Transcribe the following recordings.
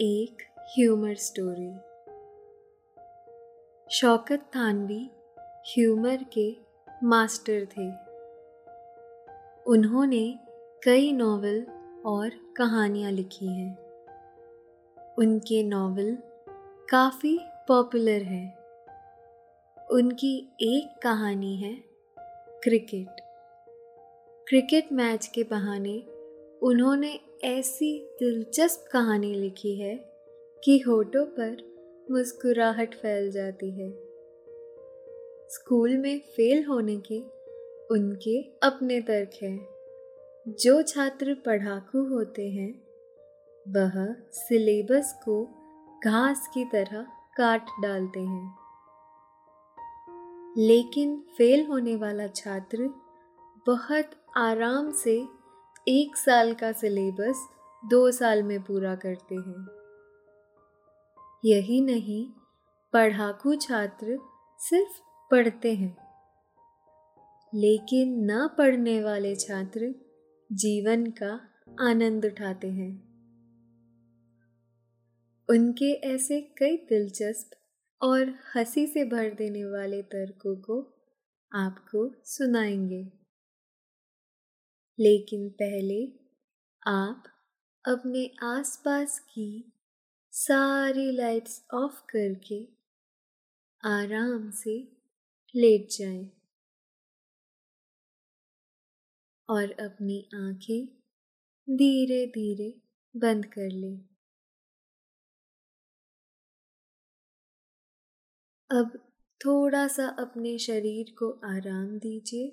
एक humour story. Shaukat Thanvi humour के master थे। उन्होंने कई नावल और कहानियाँ लिखी हैं। उनके नावल काफ़ी पॉपुलर हैं। उनकी एक कहानी है क्रिकेट। क्रिकेट मैच के बहाने उन्होंने ऐसी दिलचस्प कहानी लिखी है कि होठों पर मुस्कुराहट फैल जाती है। स्कूल में फेल होने के उनके अपने तर्क हैं। जो छात्र पढ़ाकू होते हैं, वह सिलेबस को घास की तरह काट डालते हैं। लेकिन फेल होने वाला छात्र बहुत आराम से एक साल का सिलेबस दो साल में पूरा करते हैं। यही नहीं, पढ़ाकू छात्र सिर्फ़ पढ़ते हैं। लेकिन न पढ़ने वाले छात्र जीवन का आनंद उठाते हैं। उनके ऐसे कई दिलचस्प और हँसी से भर देने वाले तर्कों को आपको सुनाएँगे। लेकिन पहले आप अपने आसपास की सारी लाइट्स ऑफ़ करके आराम से लेट जाएँ और अपनी आँखें धीरे धीरे बंद कर लें। अब थोड़ा सा अपने शरीर को आराम दीजिए।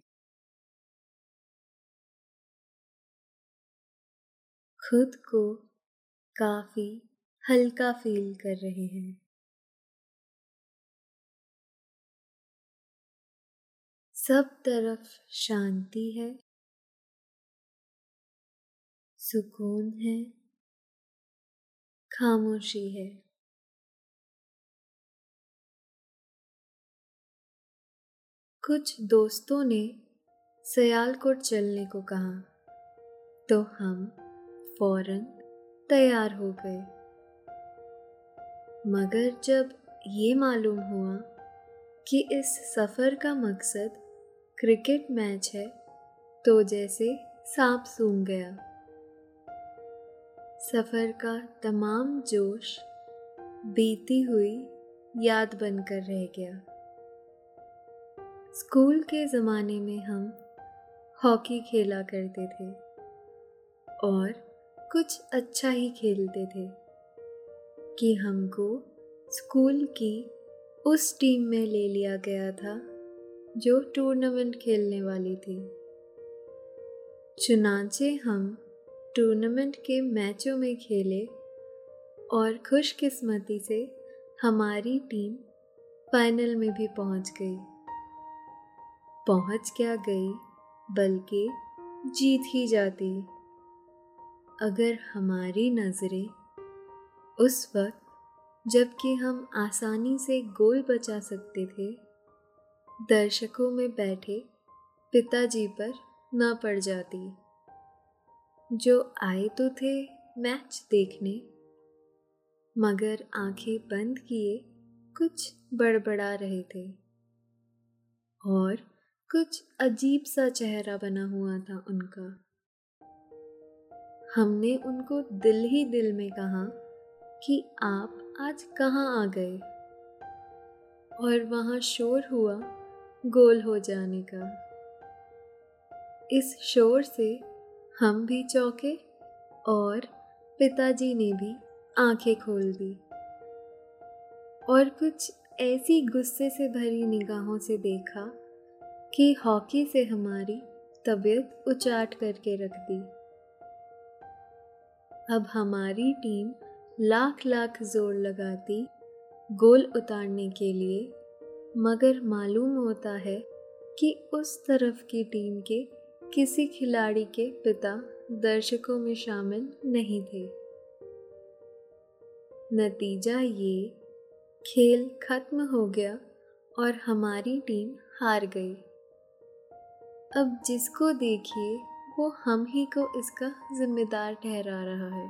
खुद को काफ़ी हल्का फील कर रहे हैं। सब तरफ़ शांति है। सुकून है। खामोशी है। कुछ दोस्तों ने सयालकोट चलने को कहा तो हम फ़ौरन तैयार हो गए। मगर जब ये मालूम हुआ कि इस सफ़र का मकसद क्रिकेट मैच है तो जैसे सांप सूंघ गया। सफ़र का तमाम जोश बीती हुई याद बनकर रह गया। स्कूल के ज़माने में हम हॉकी खेला करते थे और कुछ अच्छा ही खेलते थे कि हमको स्कूल की उस टीम में ले लिया गया था जो टूर्नामेंट खेलने वाली थी। चुनाचे हम टूर्नामेंट के मैचों में खेले और खुशकिस्मती से हमारी टीम फाइनल में भी पहुँच गई। पहुँच क्या गई, बल्कि जीत ही जाती। अगर हमारी नज़रें उस वक्त, जबकि हम आसानी से गोल बचा सकते थे, दर्शकों में बैठे पिताजी पर न पड़ जाती। जो आए तो थे मैच देखने, मगर आँखें बंद किए कुछ बड़बड़ा रहे थे। और कुछ अजीब सा चेहरा बना हुआ था उनका। हमने उनको दिल ही दिल में कहा कि आप आज कहाँ आ गए? और वहाँ शोर हुआ गोल हो जाने का। इस शोर से हम भी चौके और पिताजी ने भी आँखें खोल दी। और कुछ ऐसी गुस्से से भरी निगाहों से देखा कि हॉकी से हमारी तबीयत उचाट करके रख दी। अब हमारी टीम लाख लाख ज़ोर लगाती गोल उतारने के लिए। मगर मालूम होता है कि उस तरफ़ की टीम के किसी खिलाड़ी के पिता दर्शकों में शामिल नहीं थे। नतीजा ये, खेल खत्म हो गया और हमारी टीम हार गई। अब जिसको देखिए वो हम ही को इसका जिम्मेदार ठहरा रहा है।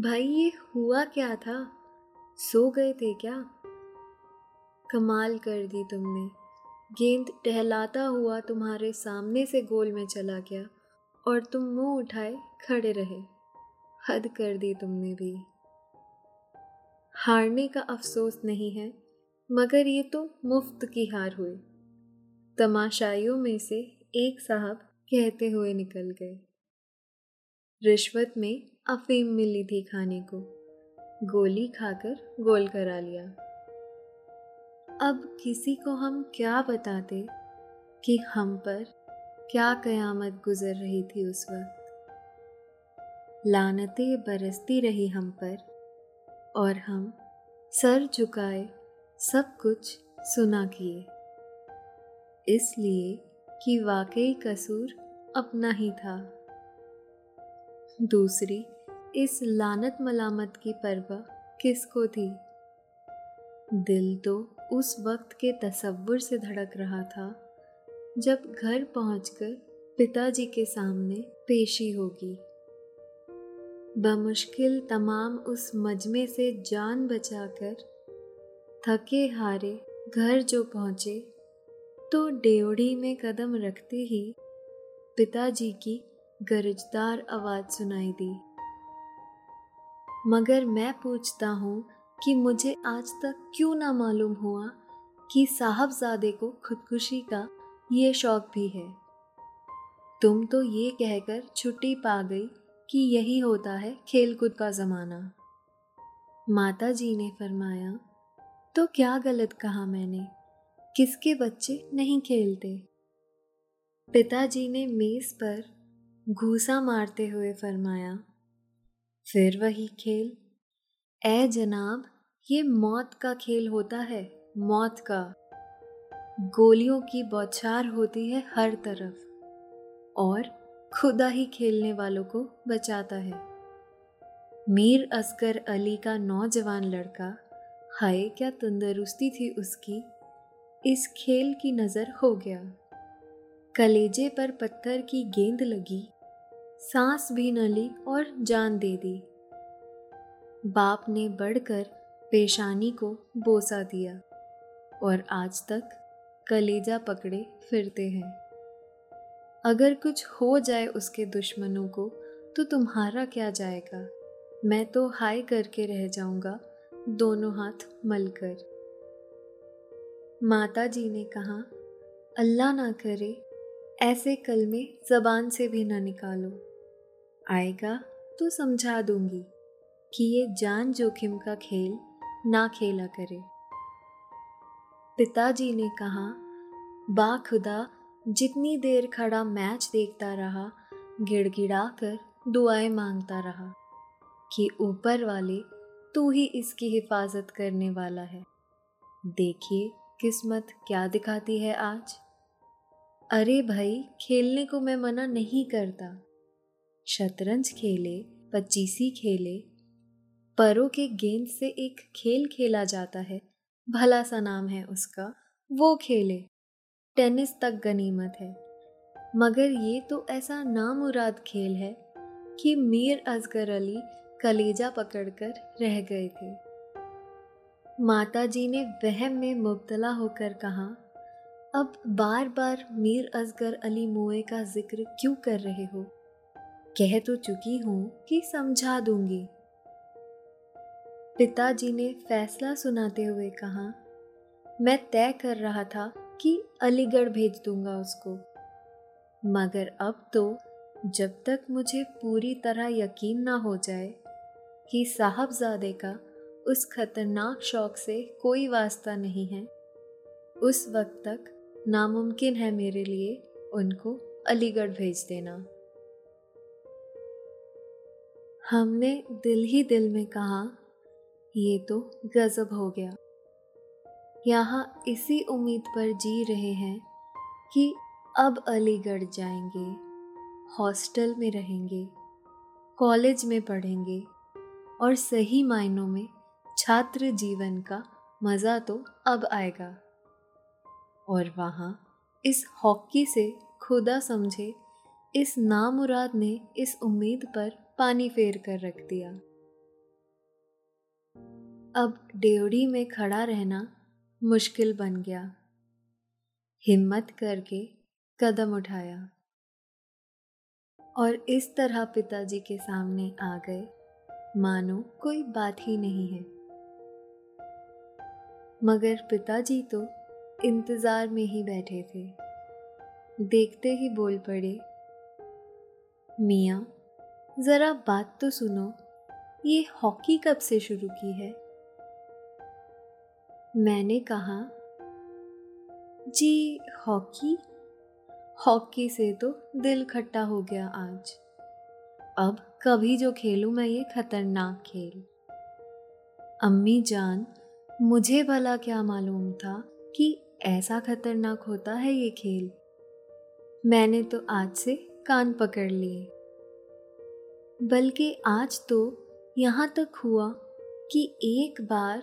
भाई, ये हुआ क्या था? सो गए थे क्या? कमाल कर दी तुमने। गेंद टहलाता हुआ तुम्हारे सामने से गोल में चला गया और तुम मुँह उठाए खड़े रहे। हद कर दी तुमने भी। हारने का अफसोस नहीं है, मगर ये तो मुफ़्त की हार हुई। तमाशाइयों में से एक साहब कहते हुए निकल गए। रिश्वत में अफीम मिली थी खाने को। गोली खाकर गोल करा लिया। अब किसी को हम क्या बताते कि हम पर क्या कयामत गुजर रही थी उस वक्त? लानतें बरसती रही हम पर और हम सर झुकाए सब कुछ सुना किए। इसलिए कि वाकई कसूर अपना ही था। दूसरी, इस लानत मलामत की परवाह किसको थी? दिल तो उस वक्त के तसव्वुर से धड़क रहा था, जब घर पहुंचकर पिताजी के सामने पेशी होगी। बमुश्किल तमाम उस मजमे से जान बचाकर थके हारे घर जो पहुँचे तो डेवड़ी में कदम रखते ही पिताजी की गरजदार आवाज़ सुनाई दी। मगर मैं पूछता हूँ कि मुझे आज तक क्यों ना मालूम हुआ कि साहबजादे को खुदकुशी का ये शौक भी है। तुम तो ये कहकर छुट्टी पा गई कि यही होता है खेलकूद का ज़माना। माता जी ने फरमाया तो क्या गलत कहा मैंने? किसके बच्चे नहीं खेलते? पिताजी ने मेज़ पर घूसा मारते हुए फरमाया, फिर वही खेल। ए जनाब, ये मौत का खेल होता है, मौत का। गोलियों की बौछार होती है हर तरफ़, और खुदा ही खेलने वालों को बचाता है। मीर असगर अली का नौजवान लड़का, हाय, क्या तंदरुस्ती थी उसकी। इस खेल की नज़र हो गया। कलेजे पर पत्थर की गेंद लगी। सांस भी न ली और जान दे दी। बाप ने बढ़कर पेशानी को बोसा दिया और आज तक कलेजा पकड़े फिरते हैं। अगर कुछ हो जाए उसके दुश्मनों को तो तुम्हारा क्या जाएगा? मैं तो हाय करके रह जाऊँगा, दोनों हाथ मलकर। माता जी ने कहा, अल्लाह ना करे, ऐसे कलमे जबान से भी ना निकालो। आएगा तो समझा दूँगी कि ये जान जोखिम का खेल ना खेला करे। पिताजी ने कहा बा खुदा जितनी देर खड़ा मैच देखता रहा गिड़गिड़ा कर दुआएँ माँगता रहा कि ऊपर वाले तू ही इसकी हिफाजत करने वाला है। देखिए किस्मत क्या दिखाती है आज? अरे भाई, खेलने को मैं मना नहीं करता। शतरंज खेले, पच्चीसी खेले, परों के गेंद से एक खेल खेला जाता है। भला सा नाम है उसका, वो खेले। टेनिस तक गनीमत है। मगर ये तो ऐसा नामुराद खेल है कि मीर असगर अली कलेजा पकड़कर रह गए थे। माता जी ने वहम में मुबतला होकर कहा, अब बार बार मीर असगर अली मोए का ज़िक्र क्यों कर रहे हो? कह तो चुकी हूँ कि समझा दूँगी। पिताजी ने फैसला सुनाते हुए कहा, मैं तय कर रहा था कि अलीगढ़ भेज दूँगा उसको। मगर अब तो जब तक मुझे पूरी तरह यकीन ना हो जाए कि साहबजादे का उस खतरनाक शौक से कोई वास्ता नहीं है। उस वक्त तक नामुमकिन है मेरे लिए उनको अलीगढ़ भेज देना। हमने दिल ही दिल में कहा, ये तो गजब हो गया। यहाँ इसी उम्मीद पर जी रहे हैं कि अब अलीगढ़ जाएँगे, हॉस्टल में रहेंगे, कॉलेज में पढ़ेंगे और सही मायनों में छात्र जीवन का मज़ा तो अब आएगा। और वहाँ इस हॉकी से खुदा समझे, इस नामुराद ने इस उम्मीद पर पानी फेर कर रख दिया। अब डेवड़ी में खड़ा रहना मुश्किल बन गया। हिम्मत करके कदम उठाया। और इस तरह पिताजी के सामने आ गए। मानो कोई बात ही नहीं है। मगर पिताजी तो इंतज़ार में ही बैठे थे। देखते ही बोल पड़े, मिया, जरा बात तो सुनो, ये हॉकी कब से शुरू की है? मैंने कहा, जी, हॉकी? हॉकी से तो दिल खट्टा हो गया आज। अब कभी जो खेलूं मैं ये खतरनाक खेल। अम्मी जान मुझे भला क्या मालूम था कि ऐसा खतरनाक होता है ये खेल। मैंने तो आज से कान पकड़ लिए। बल्कि आज तो यहाँ तक हुआ कि एक बार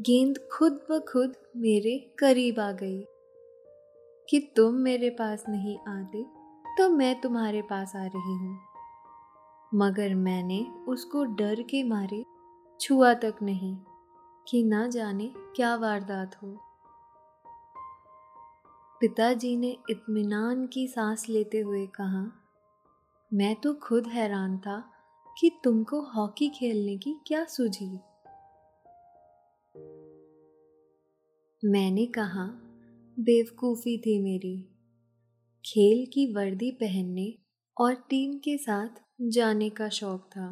गेंद खुद ब खुद मेरे करीब आ गई कि तुम मेरे पास नहीं आते तो मैं तुम्हारे पास आ रही हूँ। मगर मैंने उसको डर के मारे छुआ तक नहीं। कि ना जाने क्या वारदात हो। पिताजी ने इत्मीनान की सांस लेते हुए कहा, मैं तो खुद हैरान था कि तुमको हॉकी खेलने की क्या सूझी। मैंने कहा, बेवकूफ़ी थी मेरी। खेल की वर्दी पहनने और टीम के साथ जाने का शौक था।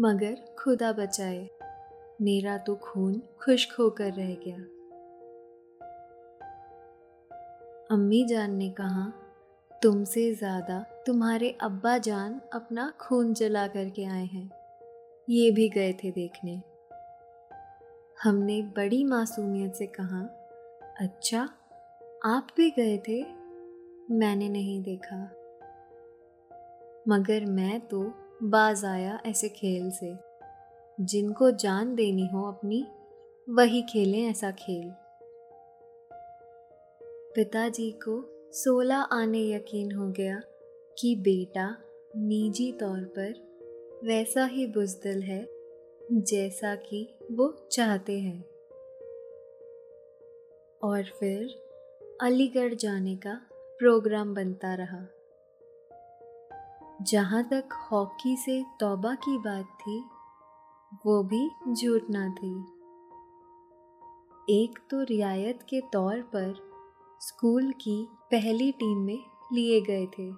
मगर खुदा बचाए। मेरा तो खून खुश्क होकर रह गया। अम्मी जान ने कहा, तुमसे ज़्यादा तुम्हारे अब्बा जान अपना खून जला करके आए हैं। ये भी गए थे देखने। हमने बड़ी मासूमियत से कहा अच्छा आप भी गए थे? मैंने नहीं देखा। मगर मैं तो बाज आया ऐसे खेल से। जिनको जान देनी हो अपनी, वही खेलें ऐसा खेल। पिताजी को सोलह आने यकीन हो गया कि बेटा निजी तौर पर वैसा ही बुजदिल है जैसा कि वो चाहते हैं। और फिर अलीगढ़ जाने का प्रोग्राम बनता रहा। जहाँ तक हॉकी से तौबा की बात थी वो भी झूठ ना थी। एक तो रियायत के तौर पर स्कूल की पहली टीम में लिए गए थे।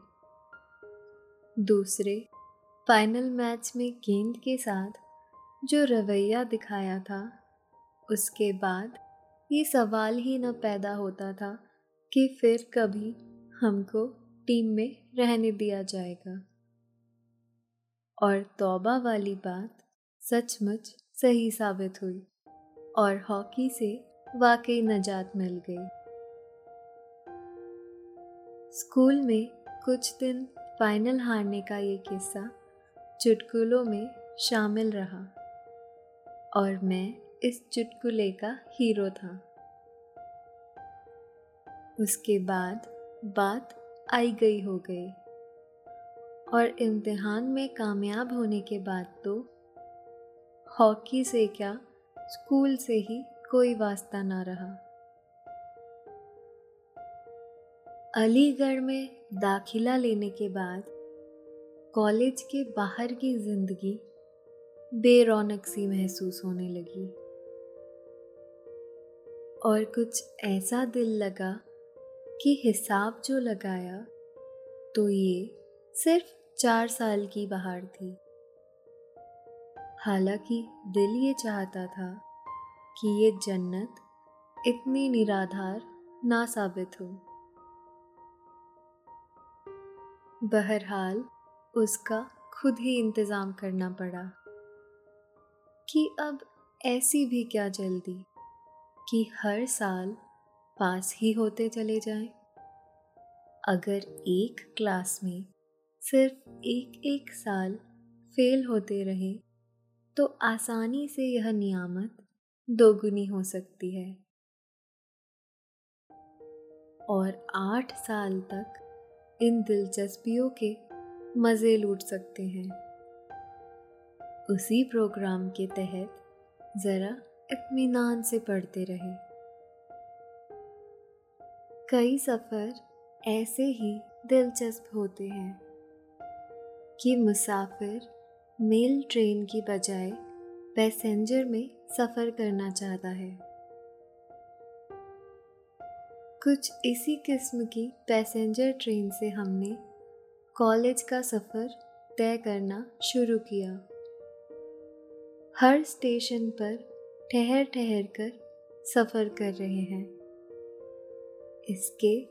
दूसरे, फाइनल मैच में गेंद के साथ जो रवैया दिखाया था, उसके बाद ये सवाल ही न पैदा होता था कि फिर कभी हमको टीम में रहने दिया जाएगा। और तौबा वाली बात सचमुच सही साबित हुई और हॉकी से वाकई नजात मिल गई। स्कूल में कुछ दिन फाइनल हारने का ये किस्सा चुटकुलों में शामिल रहा और मैं इस चुटकुले का हीरो था। उसके बाद बात आई गई हो गई और इम्तिहान में कामयाब होने के बाद तो हॉकी से क्या, स्कूल से ही कोई वास्ता ना रहा। अलीगढ़ में दाखिला लेने के बाद कॉलेज के बाहर की ज़िंदगी बेरौनक सी महसूस होने लगी। और कुछ ऐसा दिल लगा कि हिसाब जो लगाया तो ये सिर्फ़ चार साल की बाहर थी। हालाँकि दिल ये चाहता था कि ये जन्नत इतनी निराधार ना साबित हो बहरहाल, उसका खुद ही इंतज़ाम करना पड़ा कि अब ऐसी भी क्या जल्दी कि हर साल पास ही होते चले जाएँ। अगर एक क्लास में सिर्फ़ एक एक साल फेल होते रहे तो आसानी से यह नियामत दोगुनी हो सकती है। और आठ साल तक इन दिलचस्पियों के मज़े लूट सकते हैं। उसी प्रोग्राम के तहत ज़रा इत्मीनान से पढ़ते रहे। कई सफ़र ऐसे ही दिलचस्प होते हैं कि मुसाफिर मेल ट्रेन की बजाय पैसेंजर में सफ़र करना चाहता है। कुछ इसी किस्म की पैसेंजर ट्रेन से हमने कॉलेज का सफ़र तय करना शुरू किया। हर स्टेशन पर ठहर ठहर कर सफ़र कर रहे हैं। इसके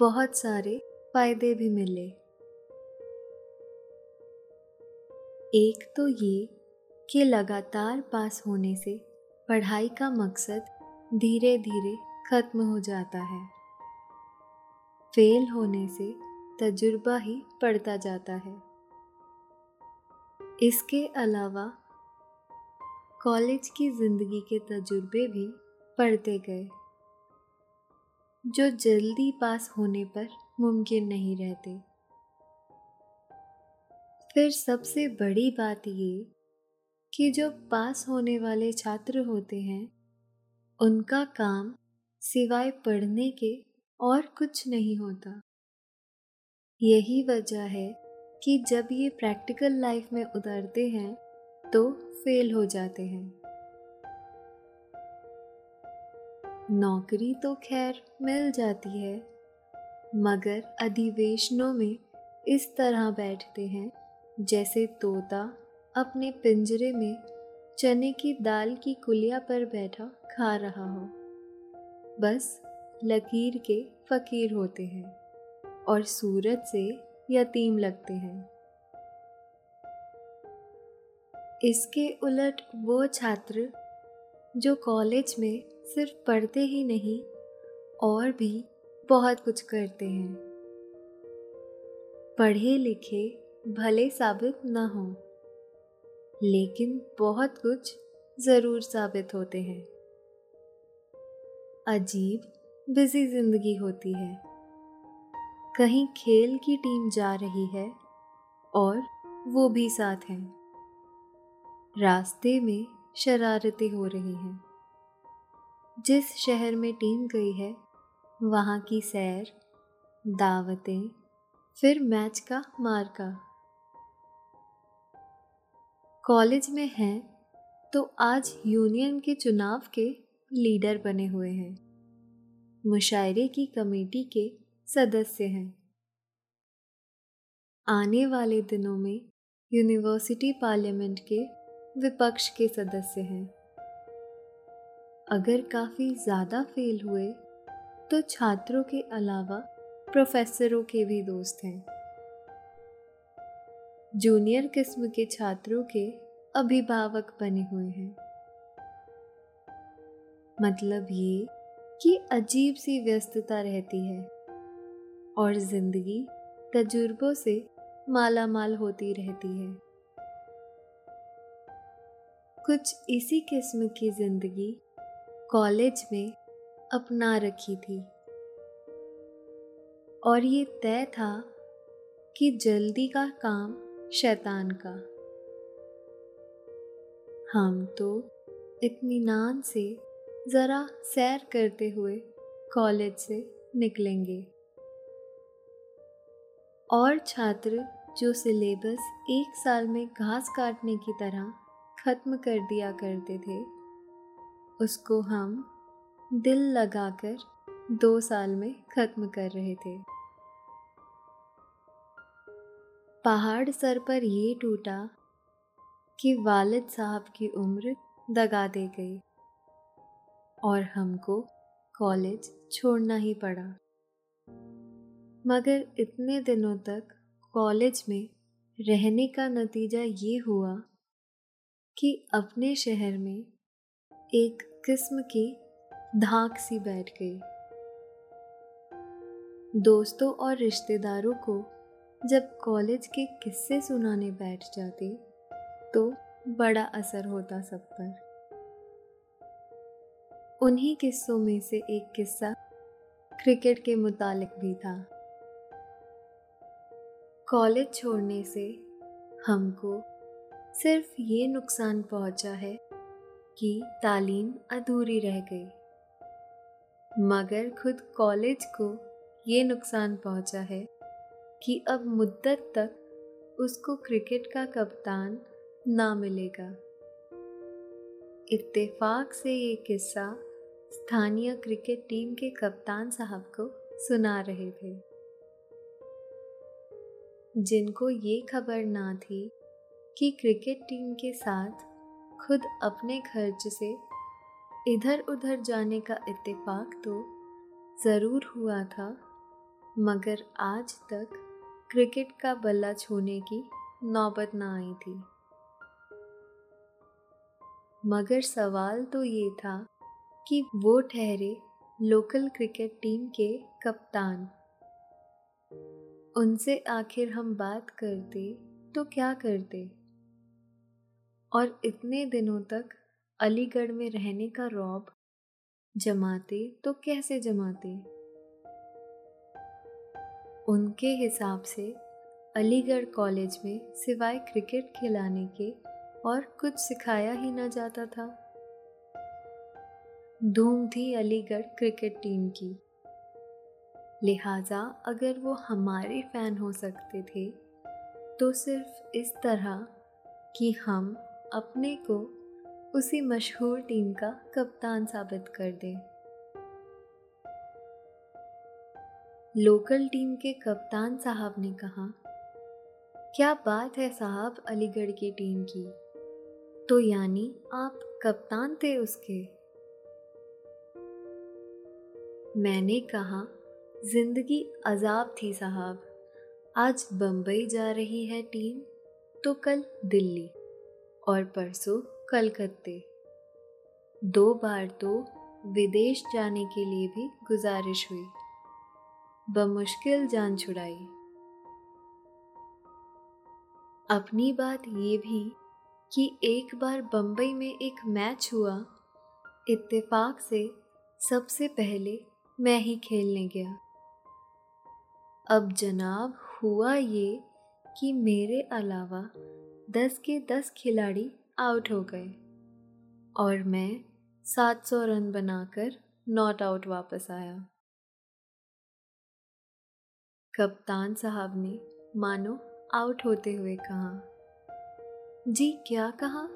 बहुत सारे फ़ायदे भी मिले। एक तो ये कि लगातार पास होने से पढ़ाई का मकसद धीरे धीरे खत्म हो जाता है। फेल होने से तजुर्बा ही पड़ता जाता है। इसके अलावा कॉलेज की ज़िंदगी के तजुर्बे भी पढ़ते गए, जो जल्दी पास होने पर मुमकिन नहीं रहते। फिर सबसे बड़ी बात ये कि जो पास होने वाले छात्र होते हैं, उनका काम सिवाय पढ़ने के और कुछ नहीं होता। यही वजह है कि जब ये प्रैक्टिकल लाइफ में उतरते हैं तो फेल हो जाते हैं। नौकरी तो खैर मिल जाती है, मगर अधिवेशनों में इस तरह बैठते हैं जैसे तोता अपने पिंजरे में चने की दाल की कुलिया पर बैठा खा रहा हो। बस लकीर के फकीर होते हैं और सूरत से यतीम लगते हैं। इसके उलट वो छात्र जो कॉलेज में सिर्फ़ पढ़ते ही नहीं, और भी बहुत कुछ करते हैं। पढ़े लिखे भले साबित न हो, लेकिन बहुत कुछ ज़रूर साबित होते हैं। अजीब बिज़ी ज़िंदगी होती है। कहीं खेल की टीम जा रही है और वो भी साथ हैं। रास्ते में शरारतें हो रही हैं। जिस शहर में टीम गई है, वहाँ की सैर, दावतें, फिर मैच का मार्का। कॉलेज में हैं तो आज यूनियन के चुनाव के लीडर बने हुए हैं। मुशायरे की कमेटी के सदस्य हैं। आने वाले दिनों में यूनिवर्सिटी पार्लियामेंट के विपक्ष के सदस्य हैं। अगर काफ़ी ज़्यादा फेल हुए तो छात्रों के अलावा प्रोफेसरों के भी दोस्त हैं। जूनियर किस्म के छात्रों के अभिभावक बने हुए हैं। मतलब ये कि अजीब सी व्यस्तता रहती है और ज़िंदगी तजुर्बों से माला माल होती रहती है। कुछ इसी किस्म की ज़िंदगी कॉलेज में अपना रखी थी। और ये तय था कि जल्दी का काम शैतान का। हम तो इतमान से ज़रा सैर करते हुए कॉलेज से निकलेंगे। और छात्र जो सिलेबस एक साल में घास काटने की तरह ख़त्म कर दिया करते थे, उसको हम दिल लगाकर दो साल में ख़त्म कर रहे थे। पहाड़ सर पर ये टूटा कि वालिद साहब की उम्र दगा दे गई और हमको कॉलेज छोड़ना ही पड़ा। मगर इतने दिनों तक कॉलेज में रहने का नतीजा ये हुआ कि अपने शहर में एक किस्म की धाक सी बैठ गई। दोस्तों और रिश्तेदारों को जब कॉलेज के किस्से सुनाने बैठ जाते तो बड़ा असर होता सब पर। उन्हीं किस्सों में से एक किस्सा क्रिकेट के मुतालिक भी था। कॉलेज छोड़ने से हमको सिर्फ़ ये नुकसान पहुँचा है कि तालीम अधूरी रह गई। मगर खुद कॉलेज को ये नुकसान पहुँचा है कि अब मुद्दत तक उसको क्रिकेट का कप्तान ना मिलेगा। इत्तेफाक से ये किस्सा स्थानीय क्रिकेट टीम के कप्तान साहब को सुना रहे थे। जिनको ये खबर ना थी कि क्रिकेट टीम के साथ खुद अपने खर्च से इधर उधर जाने का इत्तेफाक तो ज़रूर हुआ था, मगर आज तक क्रिकेट का बल्ला छूने की नौबत ना आई थी। मगर सवाल तो ये था कि वो ठहरे लोकल क्रिकेट टीम के कप्तान। उनसे आखिर हम बात करते तो क्या करते? और इतने दिनों तक अलीगढ़ में रहने का रौब जमाते तो कैसे जमाते? उनके हिसाब से, अलीगढ़ कॉलेज में सिवाय क्रिकेट खिलाने के और कुछ सिखाया ही ना जाता था। धूम थी अलीगढ़ क्रिकेट टीम की। लिहाजा अगर वो हमारे फ़ैन हो सकते थे तो सिर्फ़ इस तरह कि हम अपने को उसी मशहूर टीम का कप्तान साबित कर दें। लोकल टीम के कप्तान साहब ने कहा, क्या बात है साहब अलीगढ़ की टीम की। तो यानी आप कप्तान थे उसके? मैंने कहा, ज़िंदगी अजाब थी साहब। आज बम्बई जा रही है टीम तो कल दिल्ली और परसों कलकत्ते। दो बार तो विदेश जाने के लिए भी गुजारिश हुई। बमुश्किल जान छुड़ाई। अपनी बात ये भी कि एक बार बम्बई में एक मैच हुआ, इत्तेफाक से सबसे पहले मैं ही खेलने गया। अब जनाब हुआ ये कि मेरे अलावा दस के दस खिलाड़ी आउट हो गए और मैं सात सौ रन बनाकर नॉट आउट वापस आया। कप्तान साहब ने मानो आउट होते हुए कहा, जी, क्या कहा?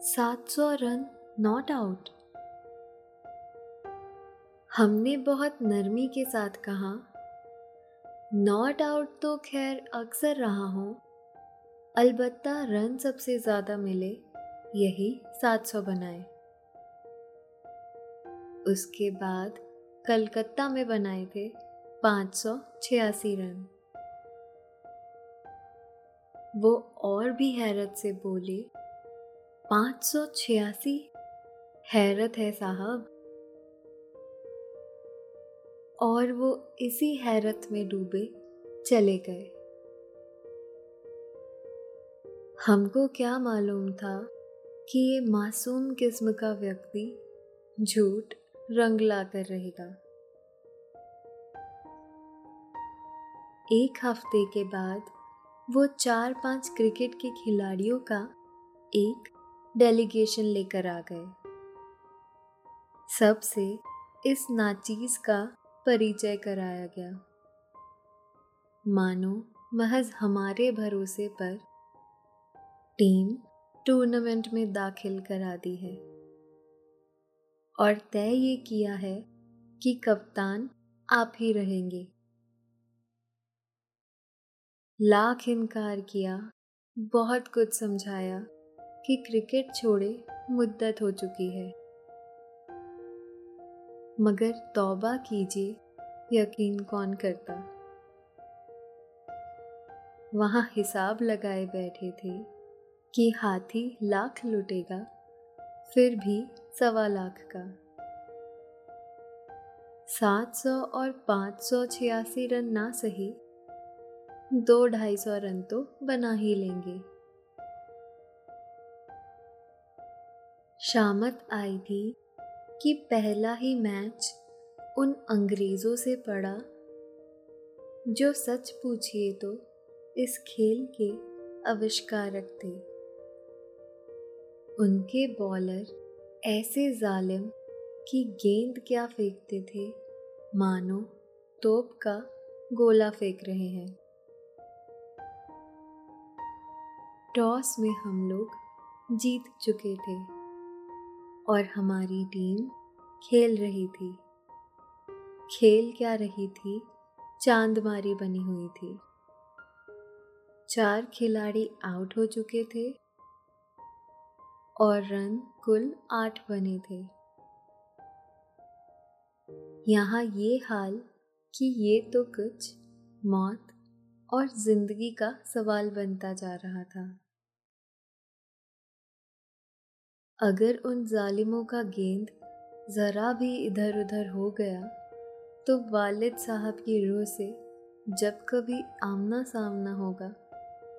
सात सौ रन नॉट आउट हमने बहुत नरमी के साथ कहा नॉट आउट तो खैर अक्सर रहा हूँ, अलबत्ता रन सबसे ज़्यादा मिले, यही 700 बनाए। उसके बाद कलकत्ता में बनाए थे पाँच सौ छियासी रन। वो और भी हैरत से बोले, पाँच सौ छियासी? हैरत है साहब। और वो इसी हैरत में डूबे चले गए। हमको क्या मालूम था कि ये मासूम किस्म का व्यक्ति झूठ रंग कर रहेगा। एक हफ़्ते के बाद वो चार पाँच क्रिकेट के खिलाड़ियों का एक डेलीगेशन लेकर आ गए। सबसे इस नाचीज का परिचय कराया गया। मानो महज हमारे भरोसे पर टीम टूर्नामेंट में दाखिल करा दी है। और तय ये किया है कि कप्तान आप ही रहेंगे। लाख इनकार किया, बहुत कुछ समझाया कि क्रिकेट छोड़े मुद्दत हो चुकी है। मगर तौबा कीजिए, यकीन कौन करता? वहाँ हिसाब लगाए बैठे थे कि हाथी लाख लुटेगा, फिर भी सवा लाख का। सात सौ और पाँच सौ छियासी रन ना सही दो ढाई सौ रन तो बना ही लेंगे। शामत आई थी कि पहला ही मैच उन अंग्रेज़ों से पड़ा, जो सच पूछिए तो इस खेल के आविष्कारक थे। उनके बॉलर ऐसे जालिम कि गेंद क्या फेंकते थे, मानो तोप का गोला फेंक रहे हैं। टॉस में हम लोग जीत चुके थे और हमारी टीम खेल रही थी। खेल क्या रही थी? चांदमारी बनी हुई थी। चार खिलाड़ी आउट हो चुके थे और रन कुल आठ बने थे। यहाँ ये हाल कि ये तो कुछ मौत और ज़िंदगी का सवाल बनता जा रहा था। अगर उन जालिमों का गेंद ज़रा भी इधर उधर हो गया तो वालिद साहब की रूह से जब कभी आमना सामना होगा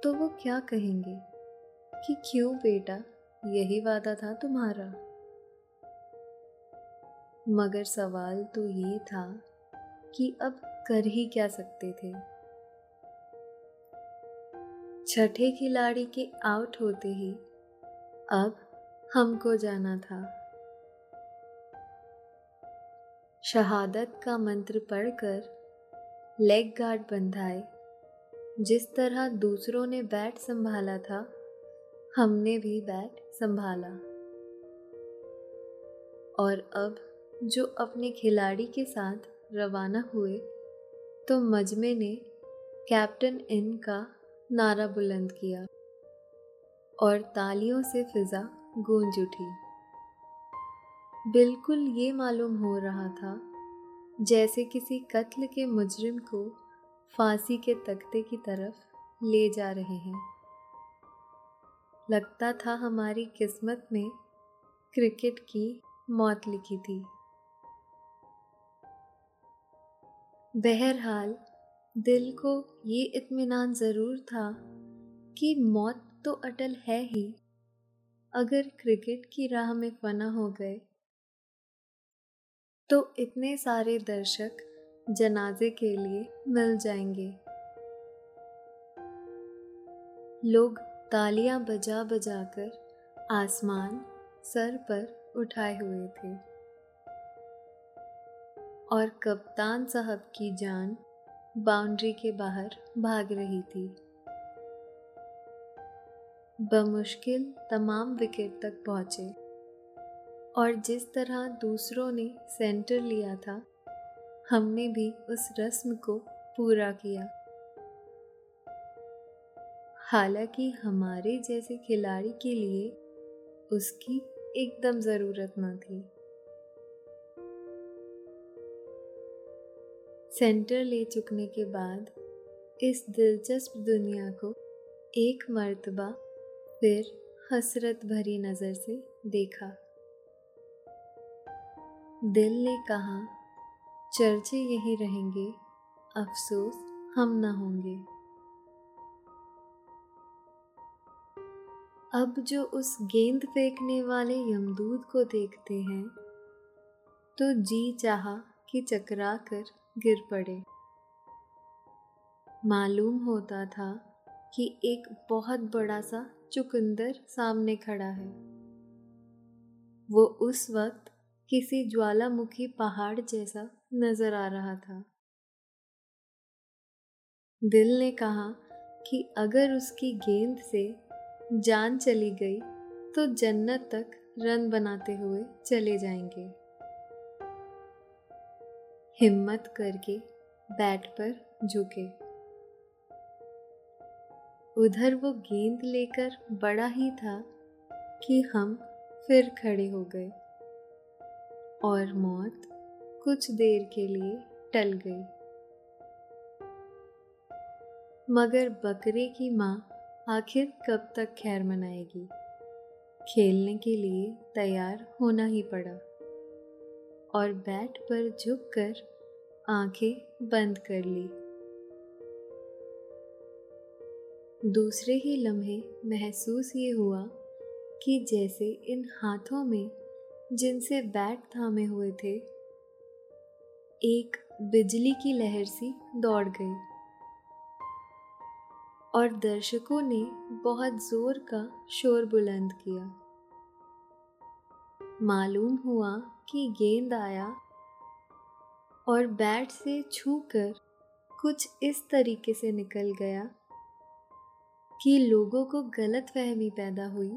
तो वो क्या कहेंगे कि क्यों बेटा, यही वादा था तुम्हारा? मगर सवाल तो ये था कि अब कर ही क्या सकते थे? छठे खिलाड़ी के आउट होते ही अब हमको जाना था। शहादत का मंत्र पढ़कर लेग गार्ड बंधाए। जिस तरह दूसरों ने बैट संभाला था, हमने भी बैट संभाला। और अब जो अपने खिलाड़ी के साथ रवाना हुए तो मजमे ने कैप्टन इन का नारा बुलंद किया और तालियों से फिजा गूंज उठी। बिल्कुल ये मालूम हो रहा था, जैसे किसी कत्ल के मुजरिम को फांसी के तख्ते की तरफ़ ले जा रहे हैं। लगता था हमारी किस्मत में क्रिकेट की मौत लिखी थी। बहरहाल दिल को ये इत्मीनान ज़रूर था कि मौत तो अटल है ही, अगर क्रिकेट की राह में फना हो गए। तो इतने सारे दर्शक जनाजे के लिए मिल जाएँगे। लोग तालियाँ बजा बजा कर आसमान सर पर उठाए हुए थे। और कप्तान साहब की जान बाउंड्री के बाहर भाग रही थी। बमुश्किल तमाम विकेट तक पहुँचे और जिस तरह दूसरों ने सेंटर लिया था, हमने भी उस रस्म को पूरा किया। हालाँकि हमारे जैसे खिलाड़ी के लिए उसकी एकदम ज़रूरत न थी। सेंटर ले चुकने के बाद इस दिलचस्प दुनिया को एक मर्तबा, फिर हसरत भरी नज़र से देखा। दिल ने कहा, चर्चे यही रहेंगे, अफसोस हम न होंगे। अब जो उस गेंद फेंकने वाले यमदूत को देखते हैं तो जी चाहा कि चकरा कर गिर पड़े। मालूम होता था कि एक बहुत बड़ा सा चुकंदर सामने खड़ा है। वो उस वक्त किसी ज्वालामुखी पहाड़ जैसा नज़र आ रहा था। दिल ने कहा कि अगर उसकी गेंद से जान चली गई तो जन्नत तक रन बनाते हुए चले जाएँगे। हिम्मत करके बैट पर झुके। उधर वो गेंद लेकर बड़ा ही था कि हम फिर खड़े हो गए और मौत कुछ देर के लिए टल गई। मगर बकरे की माँ आखिर कब तक खैर मनाएगी? खेलने के लिए तैयार होना ही पड़ा। और बैट पर झुककर आँखें बंद कर ली। दूसरे ही लम्हे महसूस ये हुआ कि जैसे इन हाथों में, जिनसे बैट थामे हुए थे, एक बिजली की लहर सी दौड़ गई। और दर्शकों ने बहुत ज़ोर का शोर बुलंद किया। मालूम हुआ कि गेंद आया और बैट से छूकर कुछ इस तरीके से निकल गया कि लोगों को गलत फहमी पैदा हुई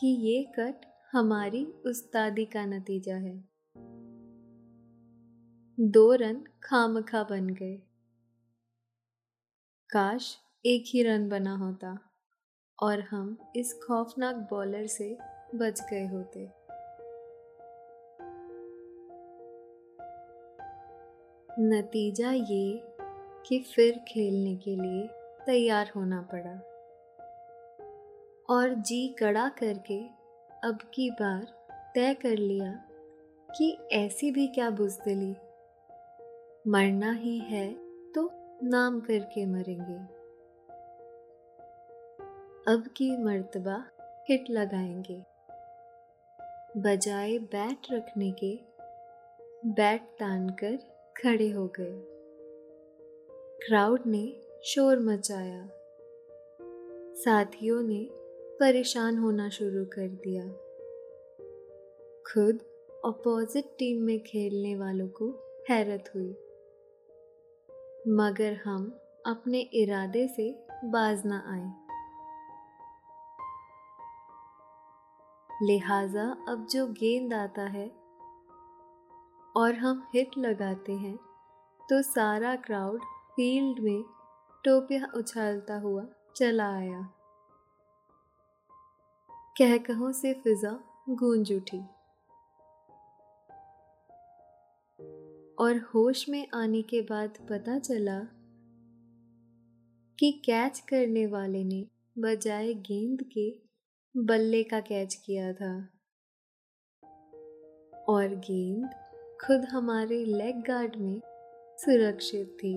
कि ये कट हमारी उस्तादी का नतीजा है। दो रन खामखा बन गए। काश एक ही रन बना होता और हम इस खौफनाक बॉलर से बच गए होते। नतीजा ये कि फिर खेलने के लिए तैयार होना पड़ा। और जी कड़ा करके अब की बार तय कर लिया कि ऐसी भी क्या बुजदिली। मरना ही है तो नाम करके मरेंगे। अब की मर्तबा हिट लगाएँगे। बजाय बैट रखने के, बैट तान कर खड़े हो गए। क्राउड ने शोर मचाया। साथियों ने परेशान होना शुरू कर दिया। खुद अपोजिट टीम में खेलने वालों को हैरत हुई। मगर हम अपने इरादे से बाज न आए। लिहाजा अब जो गेंद आता है और हम हिट लगाते हैं तो सारा क्राउड फ़ील्ड में टोपिया उछालता हुआ चला आया। कह कहों से फिजा गूंज उठी। और होश में आने के बाद पता चला कि कैच करने वाले ने बजाय गेंद के बल्ले का कैच किया था। और गेंद खुद हमारे लेग गार्ड में सुरक्षित थी।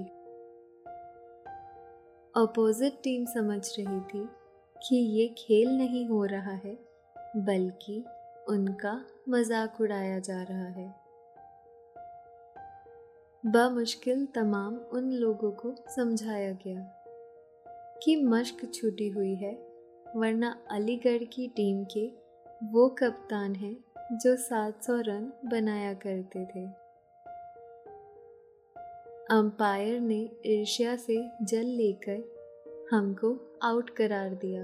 अपोजिट टीम समझ रही थी कि ये खेल नहीं हो रहा है, बल्कि उनका मज़ाक उड़ाया जा रहा है। बमुश्किल तमाम उन लोगों को समझाया गया कि मश्क छूटी हुई है, वरना अलीगढ़ की टीम के वो कप्तान हैं जो 700 रन बनाया करते थे। अंपायर ने ईर्ष्या से जल लेकर हमको आउट करार दिया।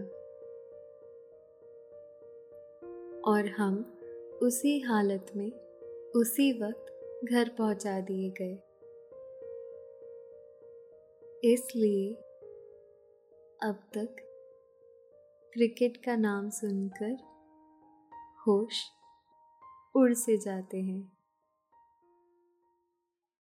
और हम उसी हालत में उसी वक्त घर पहुँचा दिए गए। इसलिए अब तक क्रिकेट का नाम सुनकर होश उड़ से जाते हैं।